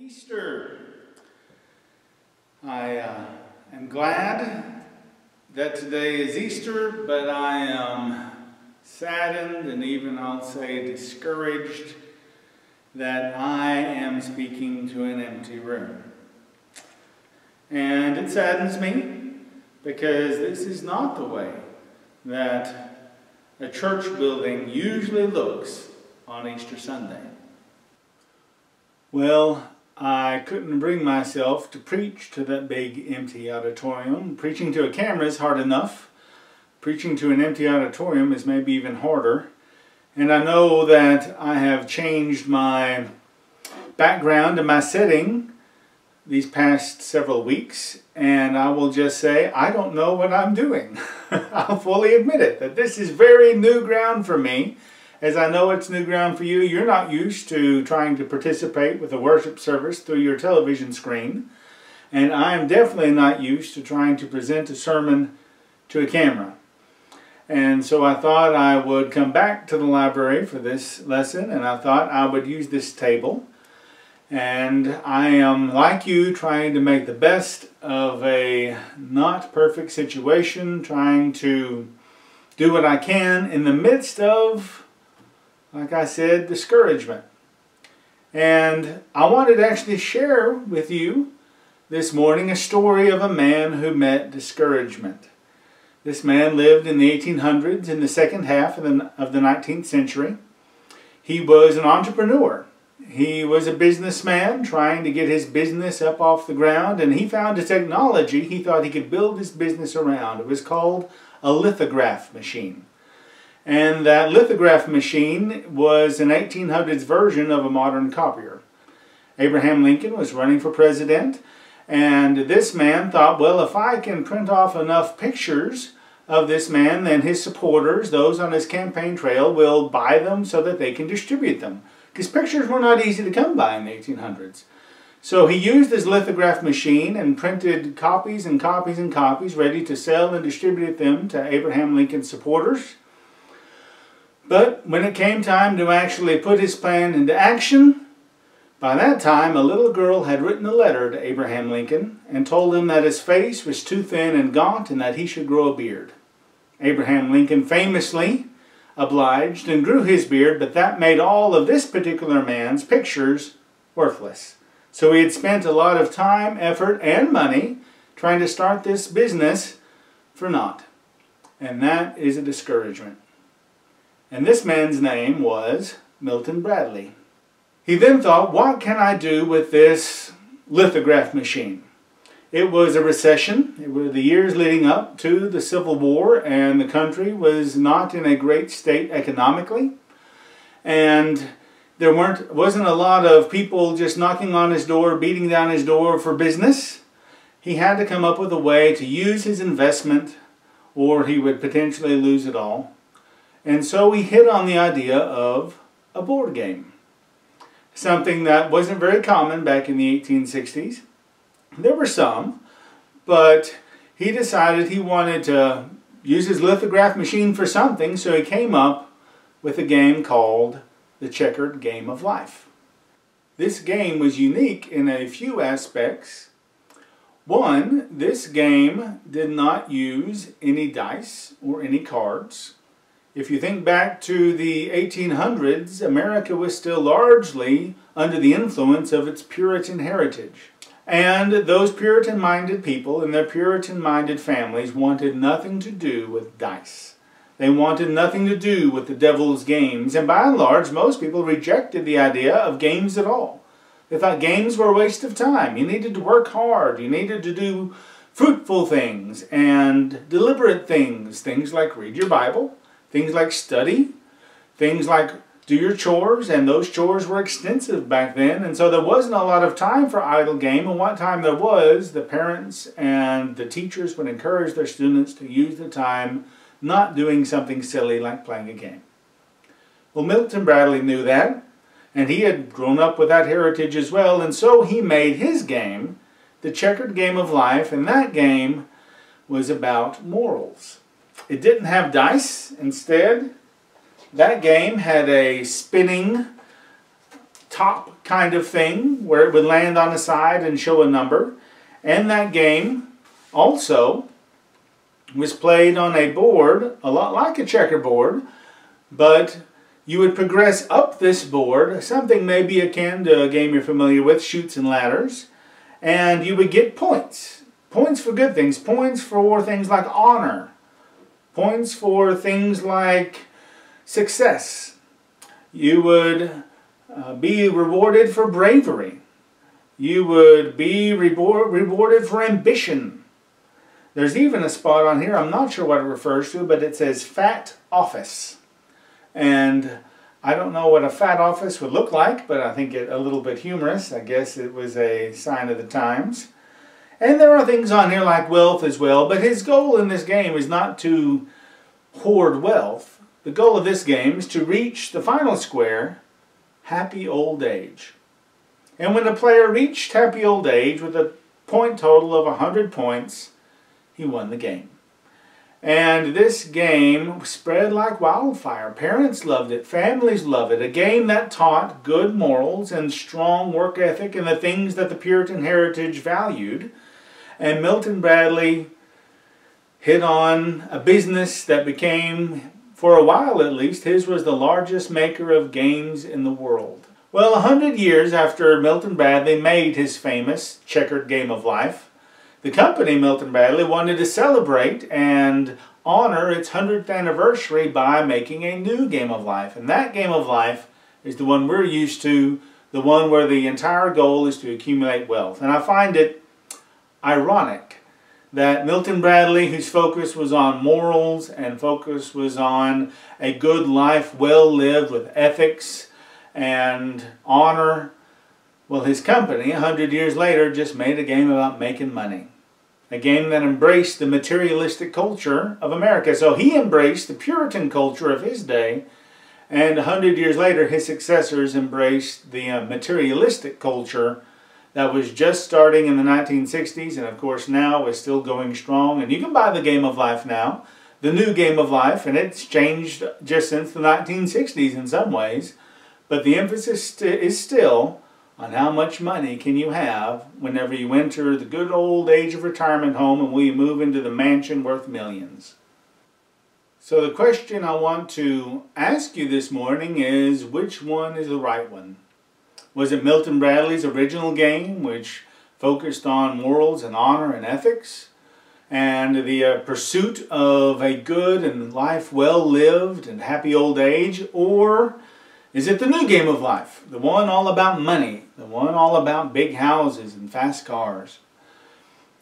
Easter. I uh, am glad that today is Easter, but I am saddened and even I'll say discouraged that I am speaking to an empty room. And it saddens me because this is not the way that a church building usually looks on Easter Sunday. Well, I couldn't bring myself to preach to that big empty auditorium. Preaching to a camera is hard enough. Preaching to an empty auditorium is maybe even harder. And I know that I have changed my background and my setting these past several weeks. And I will just say, I don't know what I'm doing. I'll fully admit it, that this is very new ground for me as I know it's new ground for you, you're not used to trying to participate with a worship service through your television screen. And I am definitely not used to trying to present a sermon to a camera. And so I thought I would come back to the library for this lesson, and I thought I would use this table. And I am, like you, trying to make the best of a not perfect situation, trying to do what I can in the midst of like I said, discouragement. And I wanted to actually share with you this morning a story of a man who met discouragement. This man lived in the 1800s, in the second half of the, of the 19th century. He was an entrepreneur. He was a businessman trying to get his business up off the ground, and he found a technology he thought he could build his business around. It was called a lithograph machine. And that lithograph machine was an 1800s version of a modern copier. Abraham Lincoln was running for president, and this man thought, well, if I can print off enough pictures of this man, then his supporters, those on his campaign trail, will buy them so that they can distribute them. Because pictures were not easy to come by in the 1800s. So he used his lithograph machine and printed copies and copies and copies ready to sell and distribute them to Abraham Lincoln's supporters. But when it came time to actually put his plan into action, by that time a little girl had written a letter to Abraham Lincoln and told him that his face was too thin and gaunt and that he should grow a beard. Abraham Lincoln famously obliged and grew his beard, but that made all of this particular man's pictures worthless. So he had spent a lot of time, effort, and money trying to start this business for naught. And that is a discouragement and this man's name was Milton Bradley. He then thought, what can I do with this lithograph machine? It was a recession. It was the years leading up to the Civil War, and the country was not in a great state economically. And there weren't wasn't a lot of people just knocking on his door, beating down his door for business. He had to come up with a way to use his investment, or he would potentially lose it all. And so we hit on the idea of a board game. Something that wasn't very common back in the 1860s. There were some, but he decided he wanted to use his lithograph machine for something, so he came up with a game called the Checkered Game of Life. This game was unique in a few aspects. One, this game did not use any dice or any cards. If you think back to the 1800s, America was still largely under the influence of its Puritan heritage. And those Puritan minded people and their Puritan minded families wanted nothing to do with dice. They wanted nothing to do with the devil's games, and by and large, most people rejected the idea of games at all. They thought games were a waste of time. You needed to work hard, you needed to do fruitful things and deliberate things, things like read your Bible, Things like study, things like do your chores, and those chores were extensive back then, and so there wasn't a lot of time for idle game. And what time there was, the parents and the teachers would encourage their students to use the time not doing something silly like playing a game. Well, Milton Bradley knew that, and he had grown up with that heritage as well, and so he made his game the checkered game of life, and that game was about morals. It didn't have dice. Instead, that game had a spinning top kind of thing where it would land on the side and show a number. And that game also was played on a board, a lot like a checkerboard, but you would progress up this board, something maybe akin to a game you're familiar with, Chutes and Ladders, and you would get points. Points for good things, points for things like honor, points for things like success. You would uh, be rewarded for bravery. You would be reward, rewarded for ambition. There's even a spot on here, I'm not sure what it refers to, but it says fat office. And I don't know what a fat office would look like, but I think it a little bit humorous. I guess it was a sign of the times. And there are things on here like wealth as well, but his goal in this game is not to hoard wealth. The goal of this game is to reach the final square, happy old age. And when the player reached happy old age with a point total of 100 points, he won the game. And this game spread like wildfire. Parents loved it, families loved it. A game that taught good morals and strong work ethic and the things that the Puritan heritage valued. And Milton Bradley hit on a business that became, for a while at least, his was the largest maker of games in the world. Well, a hundred years after Milton Bradley made his famous checkered game of life, the company, Milton Bradley, wanted to celebrate and honor its 100th anniversary by making a new game of life. And that game of life is the one we're used to, the one where the entire goal is to accumulate wealth. And I find it ironic that Milton Bradley, whose focus was on morals and focus was on a good life well lived with ethics and honor well, his company, a hundred years later, just made a game about making money. A game that embraced the materialistic culture of America. So he embraced the Puritan culture of his day, and a hundred years later, his successors embraced the uh, materialistic culture that was just starting in the 1960s, and of course now is still going strong. And you can buy the Game of Life now, the new Game of Life, and it's changed just since the 1960s in some ways. But the emphasis is still on how much money can you have whenever you enter the good old age of retirement home and will you move into the mansion worth millions. So the question I want to ask you this morning is which one is the right one? Was it Milton Bradley's original game which focused on morals and honor and ethics? and the uh, pursuit of a good and life well lived and happy old age, or is it the new game of life? The one all about money, the one all about big houses and fast cars.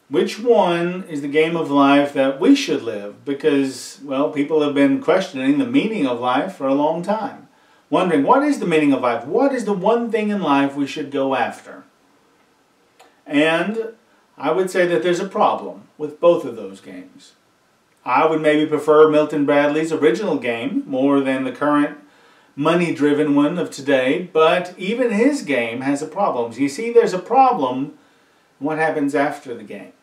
Which one is the game of life that we should live? Because, well, people have been questioning the meaning of life for a long time. Wondering, what is the meaning of life? What is the one thing in life we should go after? And I would say that there's a problem with both of those games. I would maybe prefer Milton Bradley's original game more than the current money driven one of today, but even his game has a problem. You see, there's a problem what happens after the game.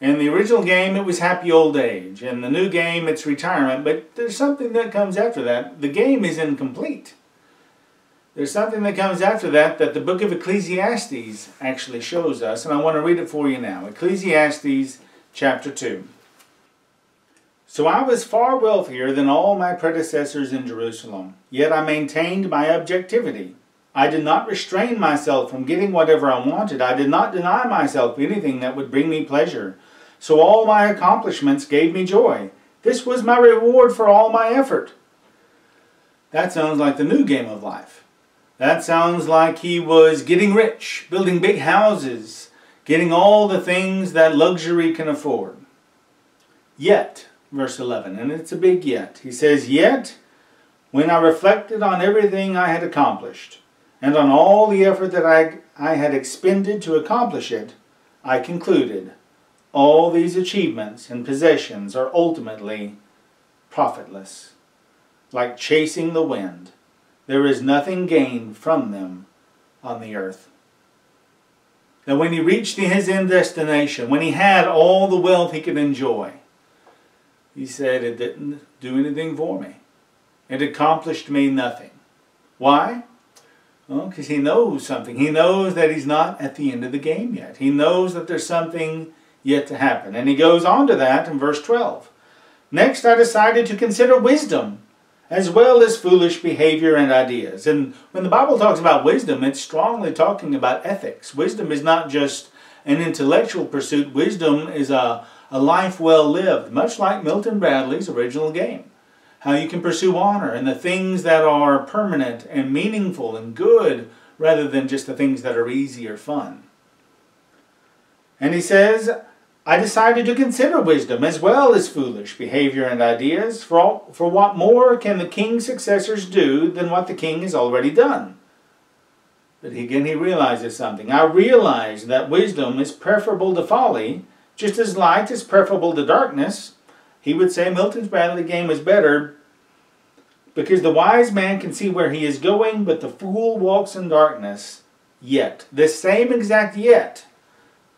In the original game, it was happy old age. In the new game, it's retirement, but there's something that comes after that. The game is incomplete. There's something that comes after that that the book of Ecclesiastes actually shows us, and I want to read it for you now. Ecclesiastes chapter 2. So I was far wealthier than all my predecessors in Jerusalem, yet I maintained my objectivity. I did not restrain myself from getting whatever I wanted. I did not deny myself anything that would bring me pleasure. So all my accomplishments gave me joy. This was my reward for all my effort. That sounds like the new game of life. That sounds like he was getting rich, building big houses, getting all the things that luxury can afford. Yet, verse 11, and it's a big yet. He says, Yet, when I reflected on everything I had accomplished, and on all the effort that I, I had expended to accomplish it, I concluded, all these achievements and possessions are ultimately profitless. Like chasing the wind, there is nothing gained from them on the earth. That when he reached his end destination, when he had all the wealth he could enjoy, he said it didn't do anything for me. It accomplished me nothing. Why? Well, because he knows something. He knows that he's not at the end of the game yet. He knows that there's something yet to happen. And he goes on to that in verse 12. Next, I decided to consider wisdom as well as foolish behavior and ideas. And when the Bible talks about wisdom, it's strongly talking about ethics. Wisdom is not just an intellectual pursuit, wisdom is a, a life well lived, much like Milton Bradley's original game. How you can pursue honor and the things that are permanent and meaningful and good rather than just the things that are easy or fun. And he says, I decided to consider wisdom as well as foolish behavior and ideas, for, all, for what more can the king's successors do than what the king has already done? But again, he realizes something. I realize that wisdom is preferable to folly, just as light is preferable to darkness. He would say Milton's Bradley game is better because the wise man can see where he is going, but the fool walks in darkness. Yet, this same exact yet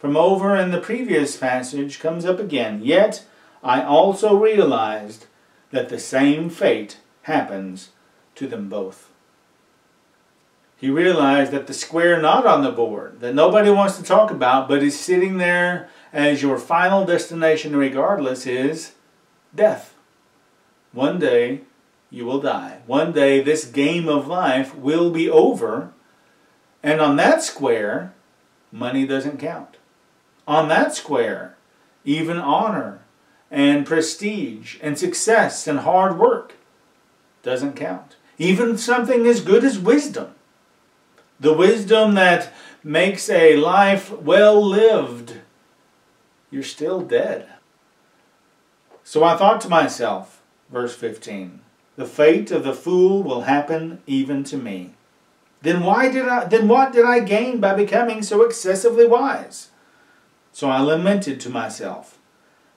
from over in the previous passage comes up again. Yet I also realized that the same fate happens to them both. He realized that the square not on the board, that nobody wants to talk about, but is sitting there as your final destination regardless, is death. One day you will die. One day this game of life will be over. And on that square, money doesn't count on that square. Even honor and prestige and success and hard work doesn't count. Even something as good as wisdom. The wisdom that makes a life well lived, you're still dead. So I thought to myself, verse 15, the fate of the fool will happen even to me. Then why did I then what did I gain by becoming so excessively wise? So I lamented to myself.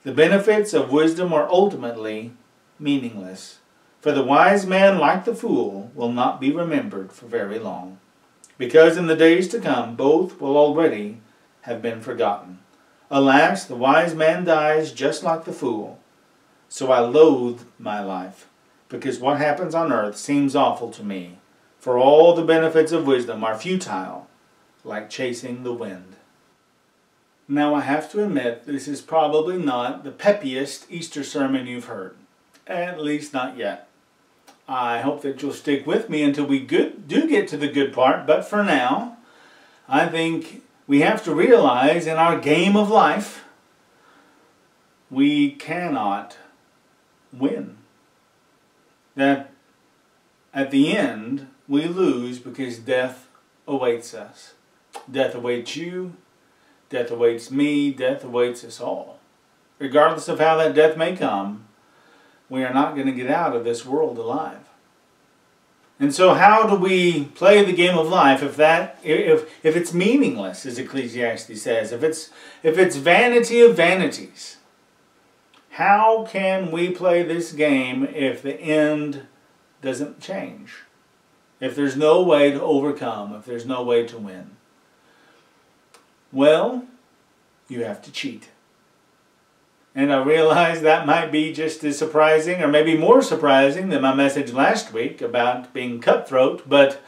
The benefits of wisdom are ultimately meaningless, for the wise man, like the fool, will not be remembered for very long, because in the days to come both will already have been forgotten. Alas, the wise man dies just like the fool. So I loathe my life, because what happens on earth seems awful to me, for all the benefits of wisdom are futile, like chasing the wind. Now, I have to admit, this is probably not the peppiest Easter sermon you've heard. At least not yet. I hope that you'll stick with me until we good, do get to the good part, but for now, I think we have to realize in our game of life, we cannot win. That at the end, we lose because death awaits us. Death awaits you, Death awaits me, death awaits us all. Regardless of how that death may come, we are not going to get out of this world alive. And so how do we play the game of life if that if if it's meaningless, as Ecclesiastes says, if it's if it's vanity of vanities? How can we play this game if the end doesn't change? If there's no way to overcome, if there's no way to win? Well, you have to cheat. And I realize that might be just as surprising, or maybe more surprising than my message last week about being cutthroat, but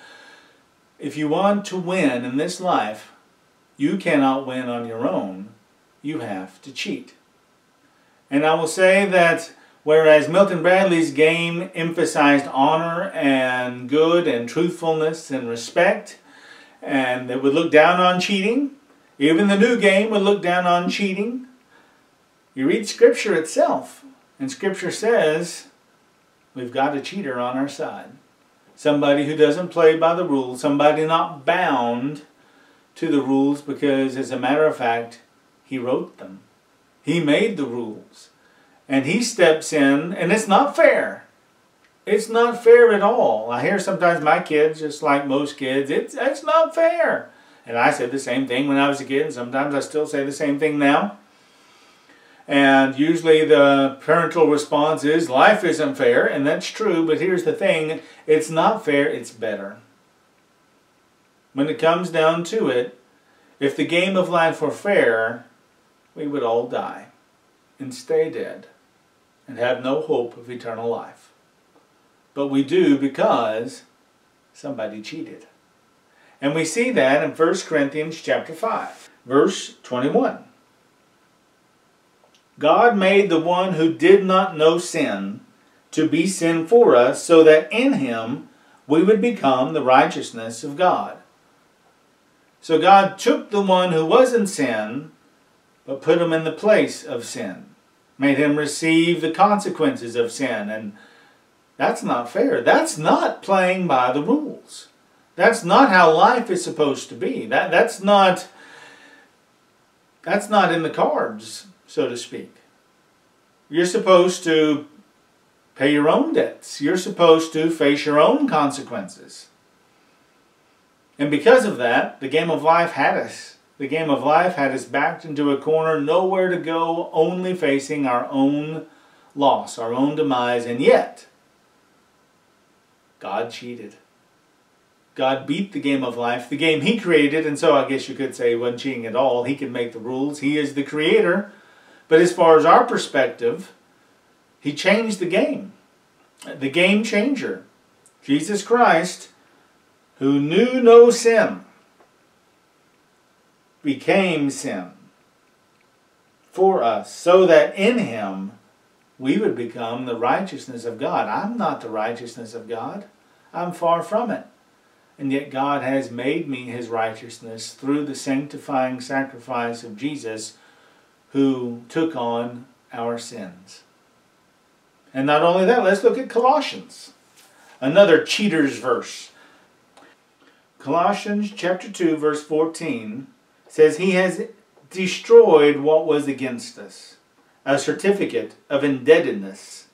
if you want to win in this life, you cannot win on your own. You have to cheat. And I will say that whereas Milton Bradley's game emphasized honor and good and truthfulness and respect, and it would look down on cheating, even the new game would look down on cheating. You read Scripture itself, and Scripture says we've got a cheater on our side. Somebody who doesn't play by the rules, somebody not bound to the rules because, as a matter of fact, he wrote them. He made the rules. And he steps in, and it's not fair. It's not fair at all. I hear sometimes my kids, just like most kids, it's, it's not fair. And I said the same thing when I was a kid, and sometimes I still say the same thing now. And usually the parental response is, life isn't fair, and that's true, but here's the thing, it's not fair, it's better. When it comes down to it, if the game of life were fair, we would all die and stay dead and have no hope of eternal life. But we do because somebody cheated. And we see that in 1 Corinthians chapter 5, verse 21. God made the one who did not know sin to be sin for us, so that in him we would become the righteousness of God. So God took the one who was in sin, but put him in the place of sin, made him receive the consequences of sin. And that's not fair. That's not playing by the rules. That's not how life is supposed to be. That, that's not that's not in the cards, so to speak. You're supposed to pay your own debts. You're supposed to face your own consequences. And because of that, the game of life had us. The game of life had us backed into a corner, nowhere to go, only facing our own loss, our own demise, and yet, God cheated. God beat the game of life, the game He created, and so I guess you could say He wasn't cheating at all. He can make the rules. He is the creator. But as far as our perspective, He changed the game. The game changer. Jesus Christ, who knew no sin, became sin for us, so that in Him we would become the righteousness of God. I'm not the righteousness of God. I'm far from it. And yet God has made me his righteousness through the sanctifying sacrifice of Jesus who took on our sins. And not only that, let's look at Colossians. Another cheater's verse. Colossians chapter 2 verse 14 says he has destroyed what was against us, a certificate of indebtedness.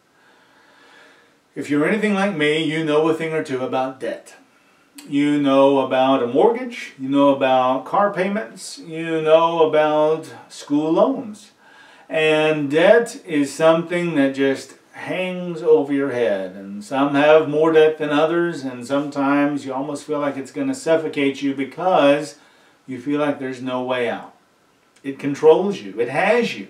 If you're anything like me, you know a thing or two about debt you know about a mortgage, you know about car payments, you know about school loans. And debt is something that just hangs over your head. And some have more debt than others, and sometimes you almost feel like it's going to suffocate you because you feel like there's no way out. It controls you, it has you.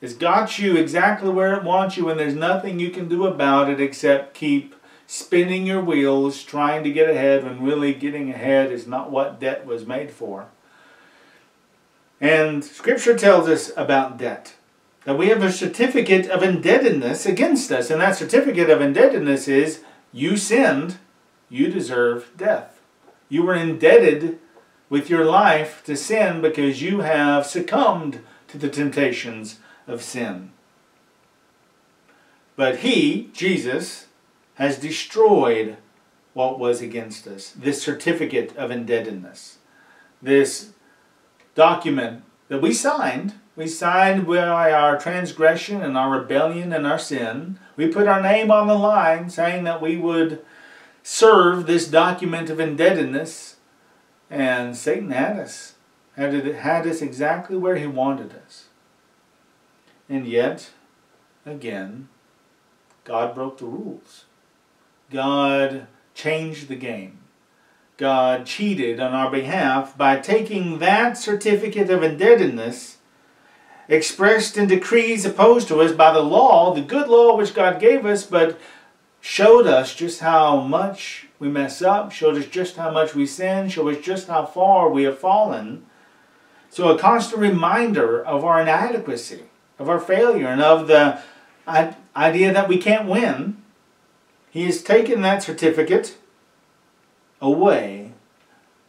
It's got you exactly where it wants you, and there's nothing you can do about it except keep spinning your wheels, trying to get ahead when really getting ahead is not what debt was made for. And Scripture tells us about debt. That we have a certificate of indebtedness against us. And that certificate of indebtedness is you sinned, you deserve death. You were indebted with your life to sin because you have succumbed to the temptations of sin. But He, Jesus, has destroyed what was against us. This certificate of indebtedness. This document that we signed. We signed by our transgression and our rebellion and our sin. We put our name on the line saying that we would serve this document of indebtedness. And Satan had us. Had, it, had us exactly where he wanted us. And yet, again, God broke the rules. God changed the game. God cheated on our behalf by taking that certificate of indebtedness expressed in decrees opposed to us by the law, the good law which God gave us, but showed us just how much we mess up, showed us just how much we sin, showed us just how far we have fallen. So a constant reminder of our inadequacy, of our failure, and of the idea that we can't win he has taken that certificate away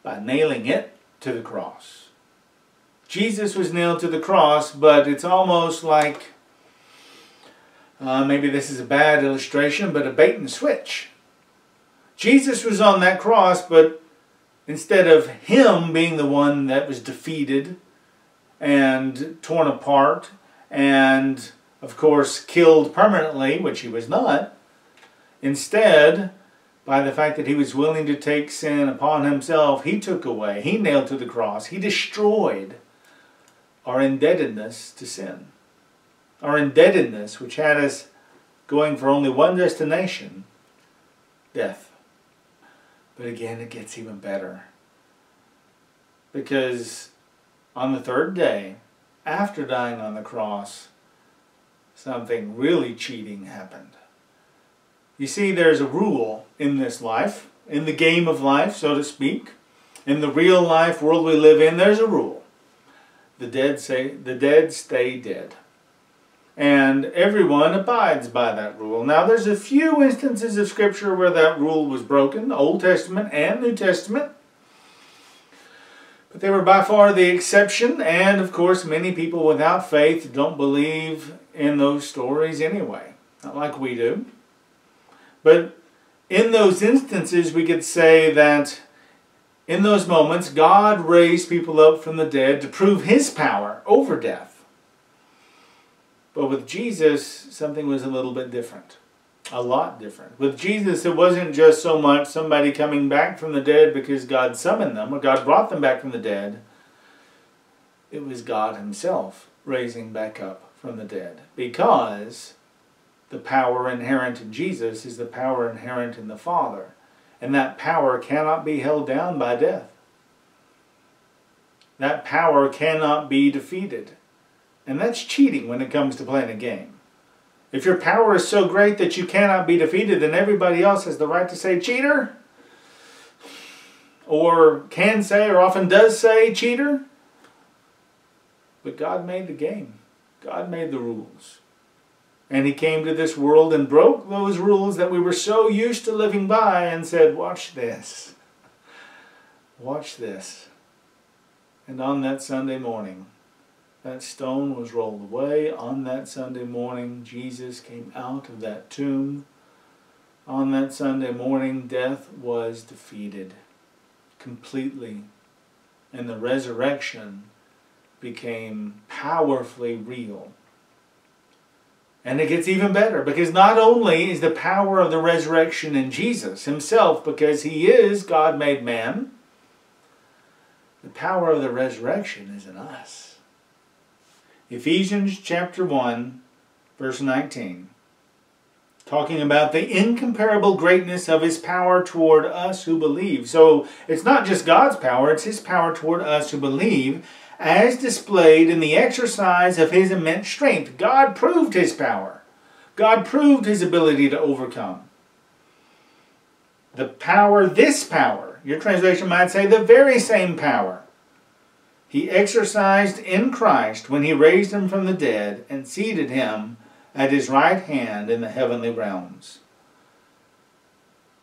by nailing it to the cross. Jesus was nailed to the cross, but it's almost like uh, maybe this is a bad illustration, but a bait and switch. Jesus was on that cross, but instead of him being the one that was defeated and torn apart and, of course, killed permanently, which he was not, Instead, by the fact that he was willing to take sin upon himself, he took away, he nailed to the cross, he destroyed our indebtedness to sin. Our indebtedness, which had us going for only one destination death. But again, it gets even better. Because on the third day, after dying on the cross, something really cheating happened. You see, there's a rule in this life, in the game of life, so to speak. In the real life world we live in, there's a rule. The dead say the dead stay dead. And everyone abides by that rule. Now there's a few instances of scripture where that rule was broken, Old Testament and New Testament. But they were by far the exception, and of course, many people without faith don't believe in those stories anyway, not like we do. But in those instances, we could say that in those moments, God raised people up from the dead to prove his power over death. But with Jesus, something was a little bit different. A lot different. With Jesus, it wasn't just so much somebody coming back from the dead because God summoned them or God brought them back from the dead. It was God Himself raising back up from the dead because the power inherent in Jesus is the power inherent in the Father. And that power cannot be held down by death. That power cannot be defeated. And that's cheating when it comes to playing a game. If your power is so great that you cannot be defeated, then everybody else has the right to say cheater. Or can say, or often does say cheater. But God made the game. God made the rules. And he came to this world and broke those rules that we were so used to living by and said, watch this. Watch this. And on that Sunday morning, that stone was rolled away. On that Sunday morning, Jesus came out of that tomb. On that Sunday morning, death was defeated completely. And the resurrection became powerfully real. And it gets even better because not only is the power of the resurrection in Jesus himself, because he is God made man, the power of the resurrection is in us. Ephesians chapter 1, verse 19. Talking about the incomparable greatness of his power toward us who believe. So it's not just God's power, it's his power toward us who believe, as displayed in the exercise of his immense strength. God proved his power. God proved his ability to overcome. The power, this power, your translation might say the very same power he exercised in Christ when he raised him from the dead and seated him at his right hand in the heavenly realms.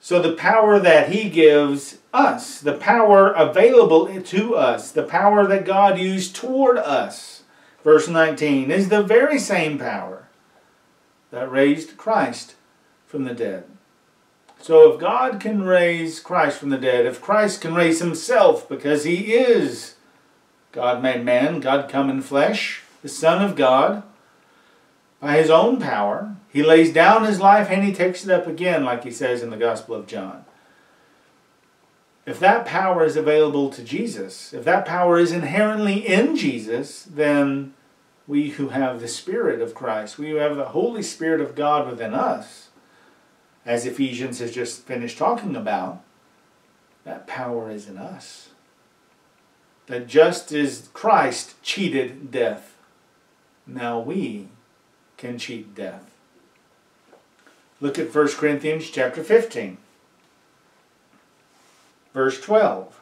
So the power that he gives us, the power available to us, the power that God used toward us, verse 19, is the very same power that raised Christ from the dead. So if God can raise Christ from the dead, if Christ can raise himself because he is God made man, God come in flesh, the Son of God, by his own power. He lays down his life and he takes it up again, like he says in the Gospel of John. If that power is available to Jesus, if that power is inherently in Jesus, then we who have the Spirit of Christ, we who have the Holy Spirit of God within us, as Ephesians has just finished talking about, that power is in us that just as Christ cheated death, now we can cheat death. Look at 1 Corinthians chapter 15. Verse 12.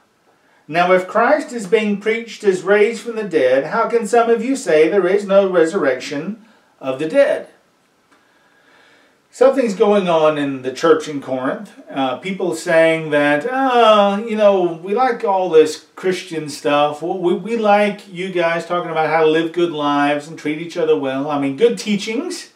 Now if Christ is being preached as raised from the dead, how can some of you say there is no resurrection of the dead? something's going on in the church in Corinth. Uh, people saying that, uh, you know, we like all this Christian stuff. We, we like you guys talking about how to live good lives and treat each other well. I mean, good teachings.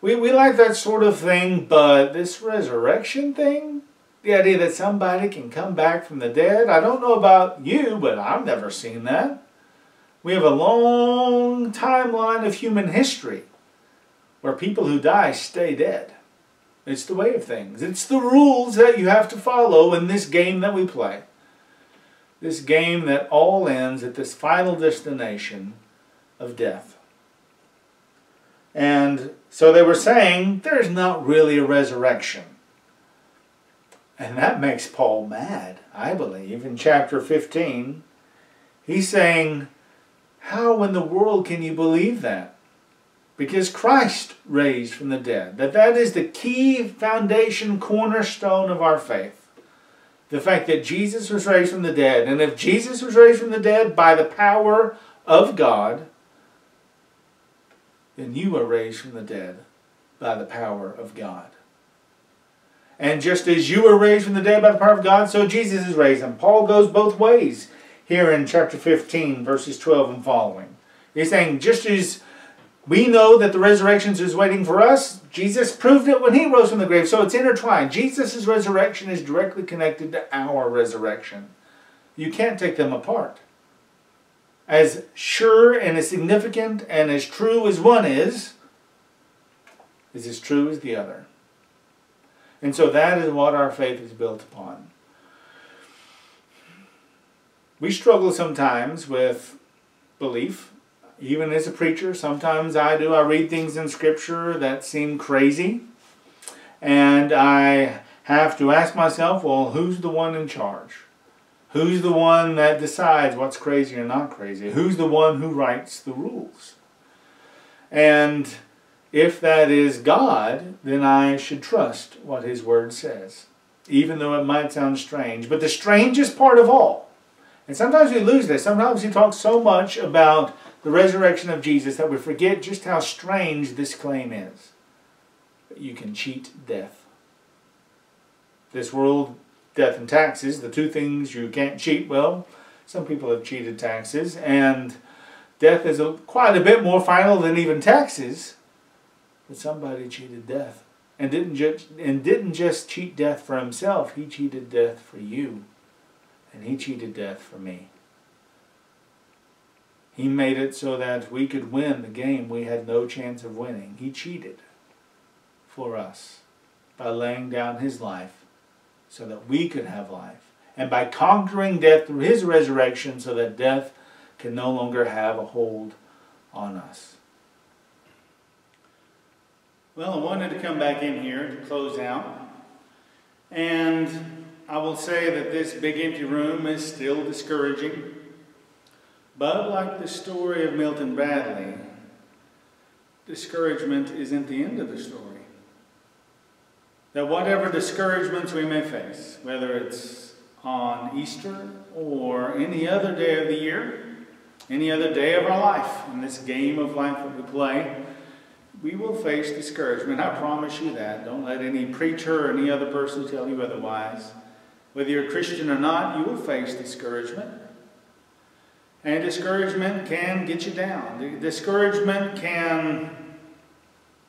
We, we like that sort of thing, but this resurrection thing, the idea that somebody can come back from the dead, I don't know about you, but I've never seen that. We have a long timeline of human history where people who die stay dead. It's the way of things. It's the rules that you have to follow in this game that we play. This game that all ends at this final destination of death. And so they were saying, there's not really a resurrection. And that makes Paul mad, I believe. In chapter 15, he's saying, how in the world can you believe that? because Christ raised from the dead. That that is the key foundation cornerstone of our faith. The fact that Jesus was raised from the dead. And if Jesus was raised from the dead by the power of God, then you are raised from the dead by the power of God. And just as you were raised from the dead by the power of God, so Jesus is raised. And Paul goes both ways here in chapter 15, verses 12 and following. He's saying, just as we know that the resurrection is waiting for us, Jesus proved it when he rose from the grave. So it's intertwined. Jesus' resurrection is directly connected to our resurrection. You can't take them apart. As sure and as significant and as true as one is, is as true as the other. And so that is what our faith is built upon. We struggle sometimes with belief, even as a preacher. Sometimes I do. I read things in Scripture that seem crazy. And I have to ask myself, well, who's the one in charge? Who's the one that decides what's crazy or not crazy? Who's the one who writes the rules? And if that is God, then I should trust what His Word says, even though it might sound strange. But the strangest part of all, and sometimes we lose this, sometimes we talk so much about the resurrection of Jesus that we forget just how strange this claim is. You can cheat death. This world, death and taxes, the two things you can't cheat, well, some people have cheated taxes, and death is a, quite a bit more final than even taxes. But somebody cheated death. And didn't just and didn't just cheat death for himself, he cheated death for you. And he cheated death for me. He made it so that we could win the game we had no chance of winning. He cheated for us by laying down his life so that we could have life. And by conquering death through his resurrection so that death can no longer have a hold on us. Well, I wanted to come back in here to close out. And I will say that this big empty room is still discouraging. But like the story of Milton Bradley, discouragement isn't the end of the story. That whatever discouragements we may face, whether it's on Easter or any other day of the year, any other day of our life, in this game of life that we play, we will face discouragement. I promise you that. Don't let any preacher or any other person tell you otherwise. Whether you're a Christian or not, you will face discouragement. And discouragement can get you down. Discouragement can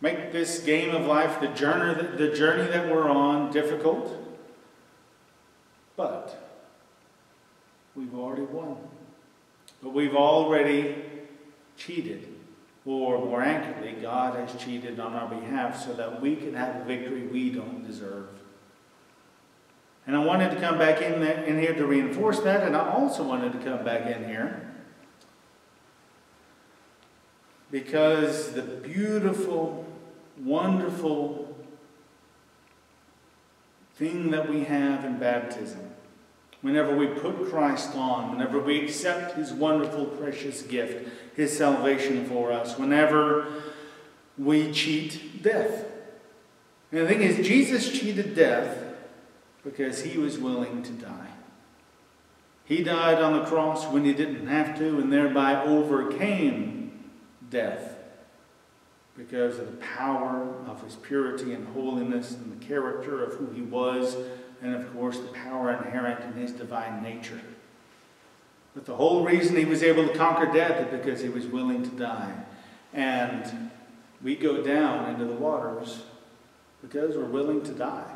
make this game of life, the journey, the journey that we're on, difficult. But we've already won. But we've already cheated or more accurately, God has cheated on our behalf so that we can have a victory we don't deserve. And I wanted to come back in, there, in here to reinforce that, and I also wanted to come back in here because the beautiful, wonderful thing that we have in baptism whenever we put Christ on, whenever we accept his wonderful, precious gift, his salvation for us, whenever we cheat death. And the thing is, Jesus cheated death because he was willing to die. He died on the cross when he didn't have to and thereby overcame death because of the power of his purity and holiness and the character of who he was and of course the power inherent in his divine nature. But the whole reason he was able to conquer death is because he was willing to die. And we go down into the waters because we're willing to die.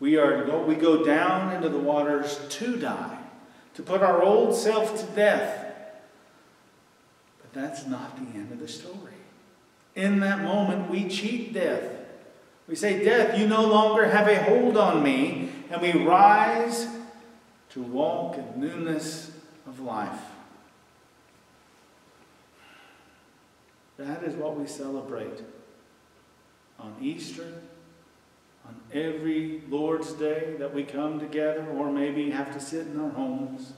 We, are, we go down into the waters to die, to put our old self to death. But that's not the end of the story. In that moment, we cheat death. We say, Death, you no longer have a hold on me. And we rise to walk in newness of life. That is what we celebrate on Easter, on every Lord's Day that we come together, or maybe have to sit in our homes.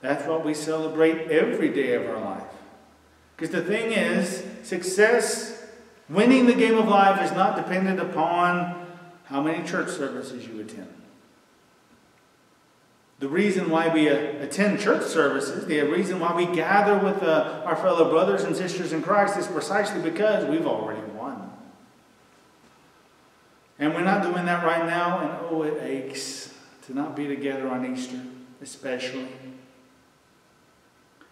That's what we celebrate every day of our life. Because the thing is, success Winning the game of life is not dependent upon how many church services you attend. The reason why we uh, attend church services, the reason why we gather with uh, our fellow brothers and sisters in Christ is precisely because we've already won. And we're not doing that right now, and oh, it aches to not be together on Easter, especially.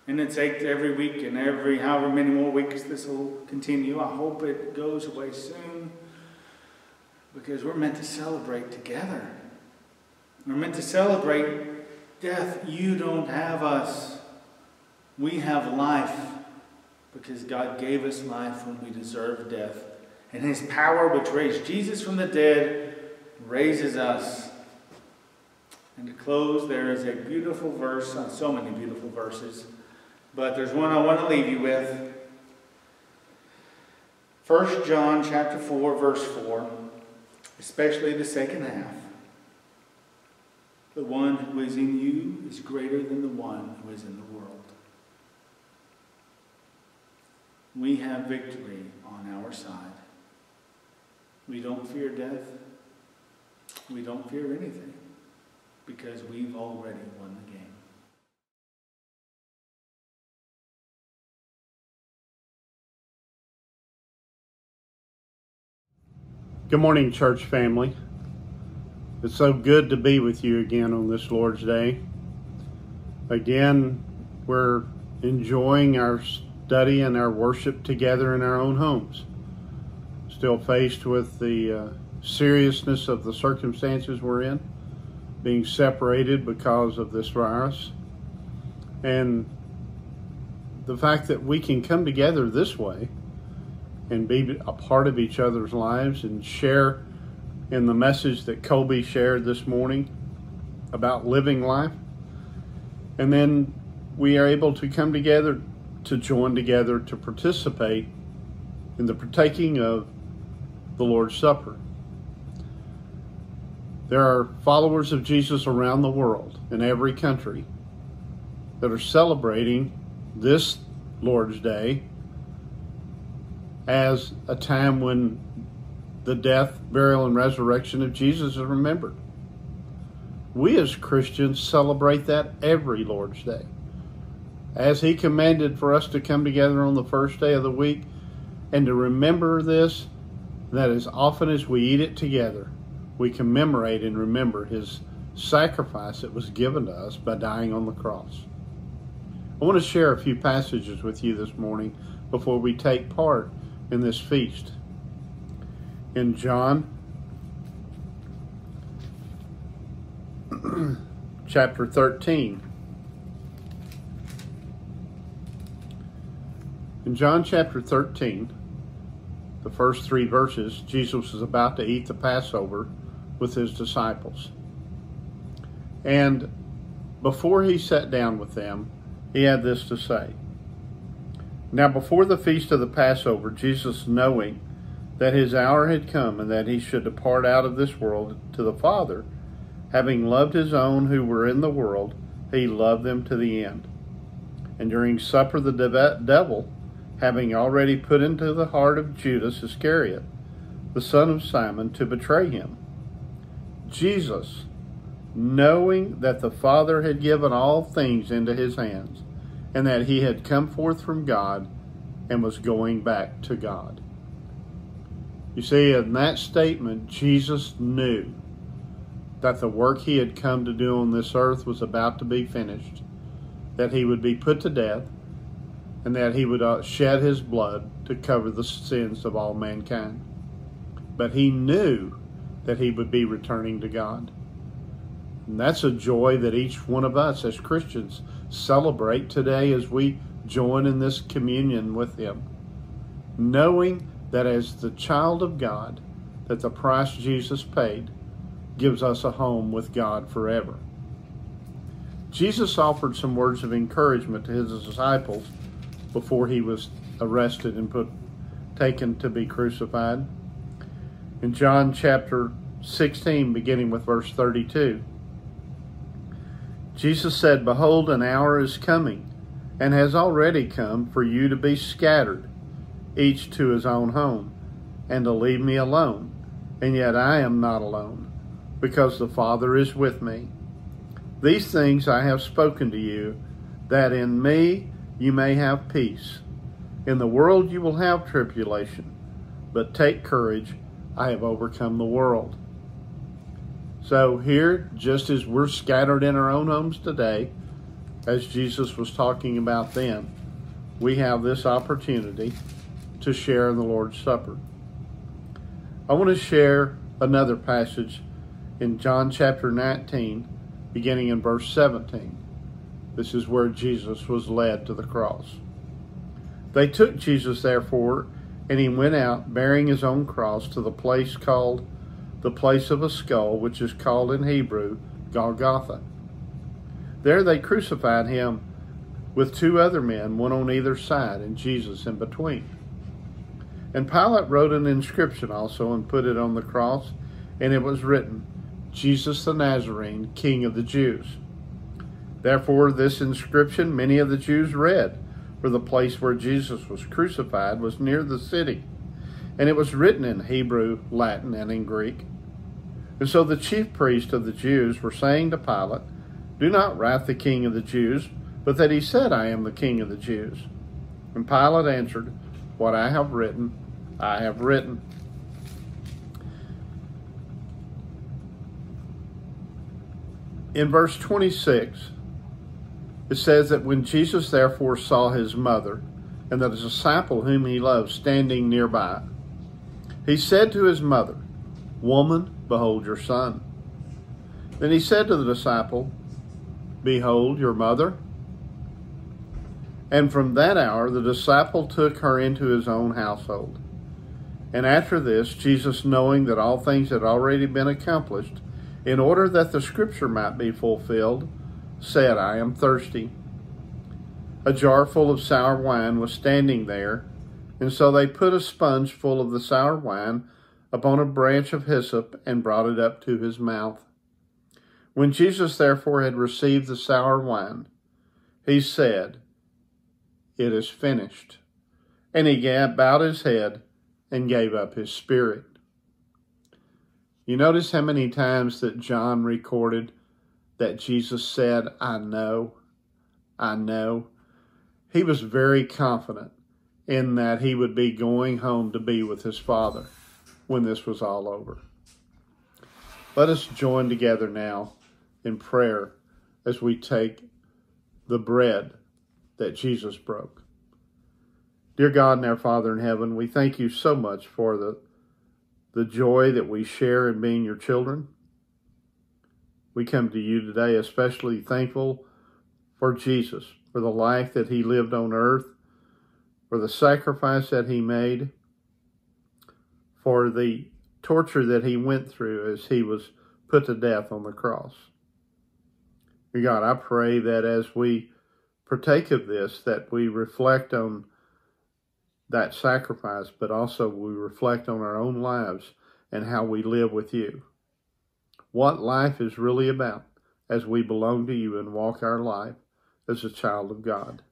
And it's every week and every however many more weeks this will continue. I hope it goes away soon because we're meant to celebrate together. We're meant to celebrate Death, you don't have us. We have life because God gave us life when we deserved death. And his power, which raised Jesus from the dead, raises us. And to close, there is a beautiful verse, on so many beautiful verses, but there's one I want to leave you with. 1 John chapter 4, verse 4, especially the second half. The one who is in you is greater than the one who is in the world. We have victory on our side. We don't fear death. We don't fear anything because we've already won the game. Good morning, church family. It's so good to be with you again on this Lord's Day. Again, we're enjoying our study and our worship together in our own homes. Still faced with the uh, seriousness of the circumstances we're in, being separated because of this virus, and the fact that we can come together this way and be a part of each other's lives and share in the message that Colby shared this morning about living life. And then we are able to come together to join together to participate in the partaking of the Lord's Supper. There are followers of Jesus around the world in every country that are celebrating this Lord's Day as a time when the death, burial, and resurrection of Jesus is remembered. We as Christians celebrate that every Lord's Day. As He commanded for us to come together on the first day of the week and to remember this, that as often as we eat it together, we commemorate and remember His sacrifice that was given to us by dying on the cross. I want to share a few passages with you this morning before we take part in this feast in John chapter 13. In John chapter 13, the first three verses, Jesus is about to eat the Passover with his disciples. And before he sat down with them, he had this to say. Now, before the feast of the Passover, Jesus, knowing that his hour had come and that he should depart out of this world to the Father. Having loved his own who were in the world, he loved them to the end. And during supper, the devil, having already put into the heart of Judas Iscariot, the son of Simon, to betray him, Jesus, knowing that the Father had given all things into his hands, and that he had come forth from God and was going back to God. You see, in that statement, Jesus knew that the work he had come to do on this earth was about to be finished, that he would be put to death, and that he would uh, shed his blood to cover the sins of all mankind. But he knew that he would be returning to God. And that's a joy that each one of us as Christians celebrate today as we join in this communion with him, knowing that as the child of God, that the price Jesus paid gives us a home with God forever. Jesus offered some words of encouragement to his disciples before he was arrested and put taken to be crucified. In John chapter 16, beginning with verse 32, Jesus said, Behold, an hour is coming, and has already come, for you to be scattered each to his own home, and to leave me alone. And yet I am not alone, because the Father is with me. These things I have spoken to you, that in me you may have peace. In the world you will have tribulation, but take courage, I have overcome the world. So, here, just as we're scattered in our own homes today, as Jesus was talking about then, we have this opportunity to share in the Lord's Supper. I want to share another passage in John chapter 19, beginning in verse 17. This is where Jesus was led to the cross. They took Jesus, therefore, and he went out bearing his own cross to the place called the place of a skull, which is called in Hebrew Golgotha. There they crucified him with two other men, one on either side, and Jesus in between. And Pilate wrote an inscription also and put it on the cross, and it was written, Jesus the Nazarene, King of the Jews. Therefore, this inscription many of the Jews read, for the place where Jesus was crucified was near the city, and it was written in Hebrew, Latin, and in Greek. And so the chief priests of the Jews were saying to Pilate, Do not write the King of the Jews, but that he said, I am the King of the Jews. And Pilate answered, What I have written, I have written. In verse 26, it says that when Jesus therefore saw his mother and the disciple whom he loved standing nearby, he said to his mother, Woman, behold your son. Then he said to the disciple, Behold your mother. And from that hour the disciple took her into his own household. And after this, Jesus, knowing that all things had already been accomplished, in order that the scripture might be fulfilled, said, I am thirsty. A jar full of sour wine was standing there, and so they put a sponge full of the sour wine upon a branch of hyssop and brought it up to his mouth. When Jesus therefore had received the sour wine, he said, It is finished. And he bowed his head and gave up his spirit. You notice how many times that John recorded that Jesus said, I know, I know. He was very confident in that he would be going home to be with his Father when this was all over. Let us join together now in prayer as we take the bread that Jesus broke. Dear God and our Father in heaven, we thank you so much for the, the joy that we share in being your children. We come to you today especially thankful for Jesus, for the life that he lived on earth, for the sacrifice that he made, for the torture that he went through as he was put to death on the cross. God, I pray that as we partake of this, that we reflect on that sacrifice, but also we reflect on our own lives and how we live with you. What life is really about as we belong to you and walk our life as a child of God.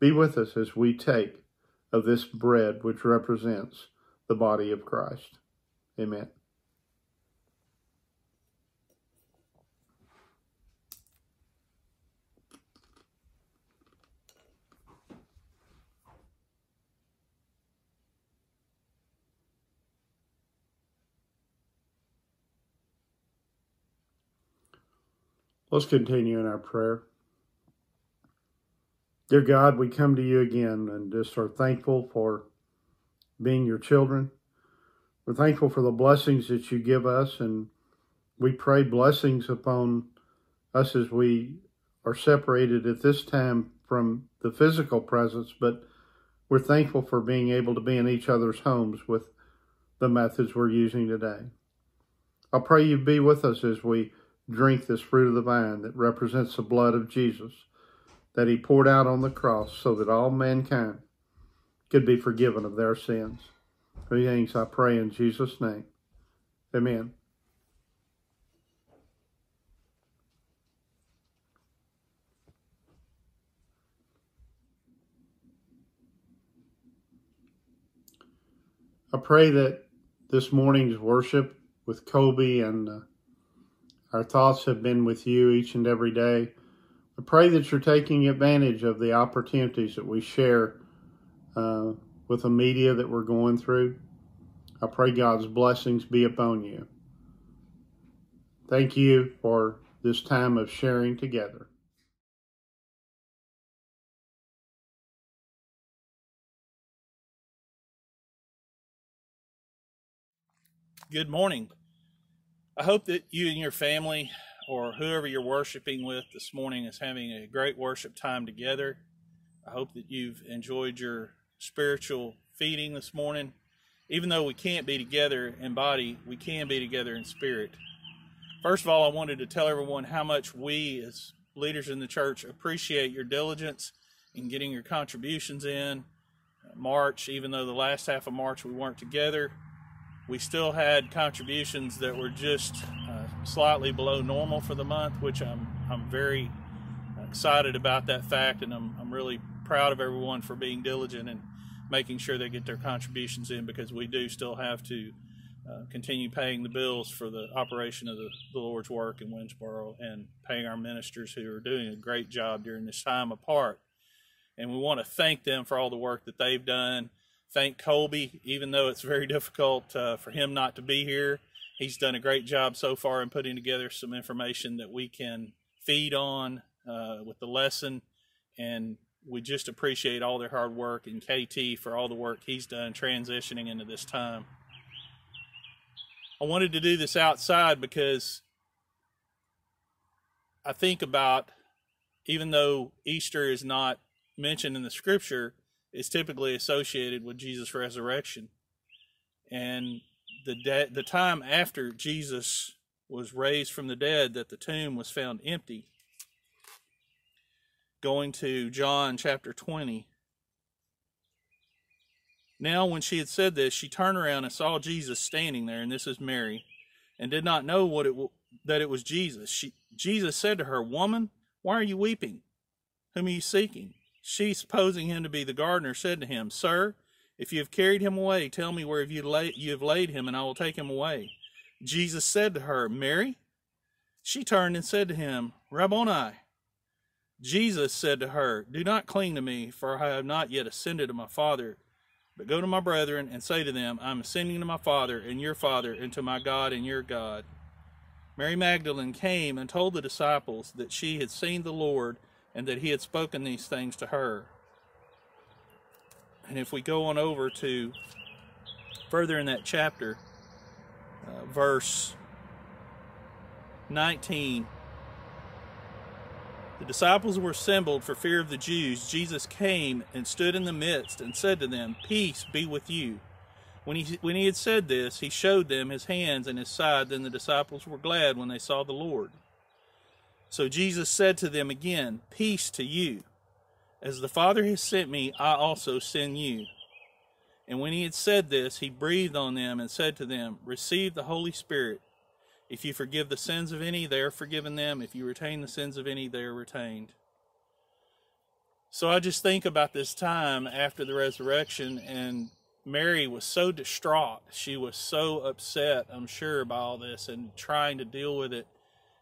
Be with us as we take of this bread which represents the body of Christ. Amen. Let's continue in our prayer. Dear God, we come to you again and just are thankful for being your children. We're thankful for the blessings that you give us, and we pray blessings upon us as we are separated at this time from the physical presence, but we're thankful for being able to be in each other's homes with the methods we're using today. I pray you be with us as we drink this fruit of the vine that represents the blood of Jesus that he poured out on the cross so that all mankind could be forgiven of their sins. These things I pray in Jesus' name. Amen. I pray that this morning's worship with Colby and uh, Our thoughts have been with you each and every day. I pray that you're taking advantage of the opportunities that we share uh, with the media that we're going through. I pray God's blessings be upon you. Thank you for this time of sharing together. Good morning. I hope that you and your family or whoever you're worshiping with this morning is having a great worship time together. I hope that you've enjoyed your spiritual feeding this morning. Even though we can't be together in body, we can be together in spirit. First of all, I wanted to tell everyone how much we, as leaders in the church, appreciate your diligence in getting your contributions in. March, even though the last half of March we weren't together, we still had contributions that were just slightly below normal for the month, which I'm I'm very excited about that fact, and I'm I'm really proud of everyone for being diligent and making sure they get their contributions in because we do still have to uh, continue paying the bills for the operation of the, the Lord's work in Winnsboro and paying our ministers who are doing a great job during this time apart. And we want to thank them for all the work that they've done thank Colby, even though it's very difficult uh, for him not to be here. He's done a great job so far in putting together some information that we can feed on uh, with the lesson. And we just appreciate all their hard work and KT for all the work he's done transitioning into this time. I wanted to do this outside because I think about, even though Easter is not mentioned in the scripture, is typically associated with Jesus' resurrection. And the de- the time after Jesus was raised from the dead that the tomb was found empty. Going to John chapter 20. Now, when she had said this, she turned around and saw Jesus standing there, and this is Mary, and did not know what it w- that it was Jesus. She, Jesus said to her, Woman, why are you weeping? Whom are you seeking? She, supposing him to be the gardener, said to him, Sir, if you have carried him away, tell me where you, lay, you have laid him, and I will take him away. Jesus said to her, Mary. She turned and said to him, Rabboni. Jesus said to her, Do not cling to me, for I have not yet ascended to my Father. But go to my brethren and say to them, I am ascending to my Father and your Father, and to my God and your God. Mary Magdalene came and told the disciples that she had seen the Lord and that he had spoken these things to her. And if we go on over to further in that chapter, uh, verse 19, the disciples were assembled for fear of the Jews. Jesus came and stood in the midst and said to them, Peace be with you. When he, when he had said this, he showed them his hands and his side. Then the disciples were glad when they saw the Lord. So Jesus said to them again, Peace to you. As the Father has sent me, I also send you. And when he had said this, he breathed on them and said to them, Receive the Holy Spirit. If you forgive the sins of any, they are forgiven them. If you retain the sins of any, they are retained. So I just think about this time after the resurrection, and Mary was so distraught. She was so upset, I'm sure, by all this and trying to deal with it.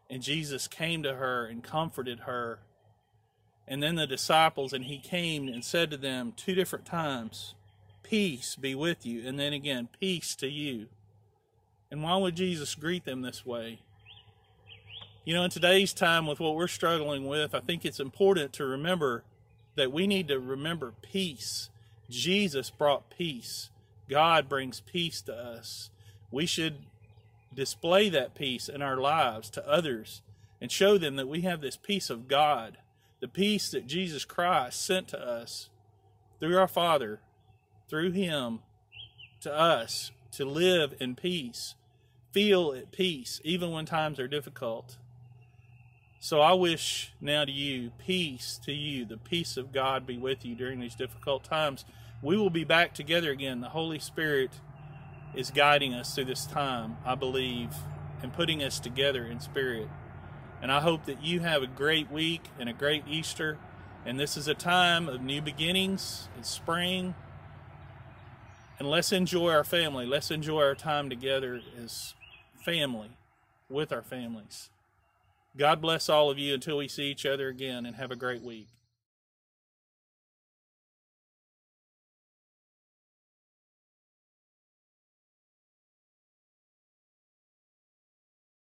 And Jesus came to her and comforted her. And then the disciples, and he came and said to them two different times, Peace be with you. And then again, Peace to you. And why would Jesus greet them this way? You know, in today's time, with what we're struggling with, I think it's important to remember that we need to remember peace. Jesus brought peace. God brings peace to us. We should display that peace in our lives to others and show them that we have this peace of God, the peace that Jesus Christ sent to us through our Father, through Him to us to live in peace, feel at peace, even when times are difficult. So I wish now to you peace to you, the peace of God be with you during these difficult times. We will be back together again. The Holy Spirit is guiding us through this time, I believe, and putting us together in spirit. And I hope that you have a great week and a great Easter. And this is a time of new beginnings. It's spring. And let's enjoy our family. Let's enjoy our time together as family with our families. God bless all of you until we see each other again, and have a great week.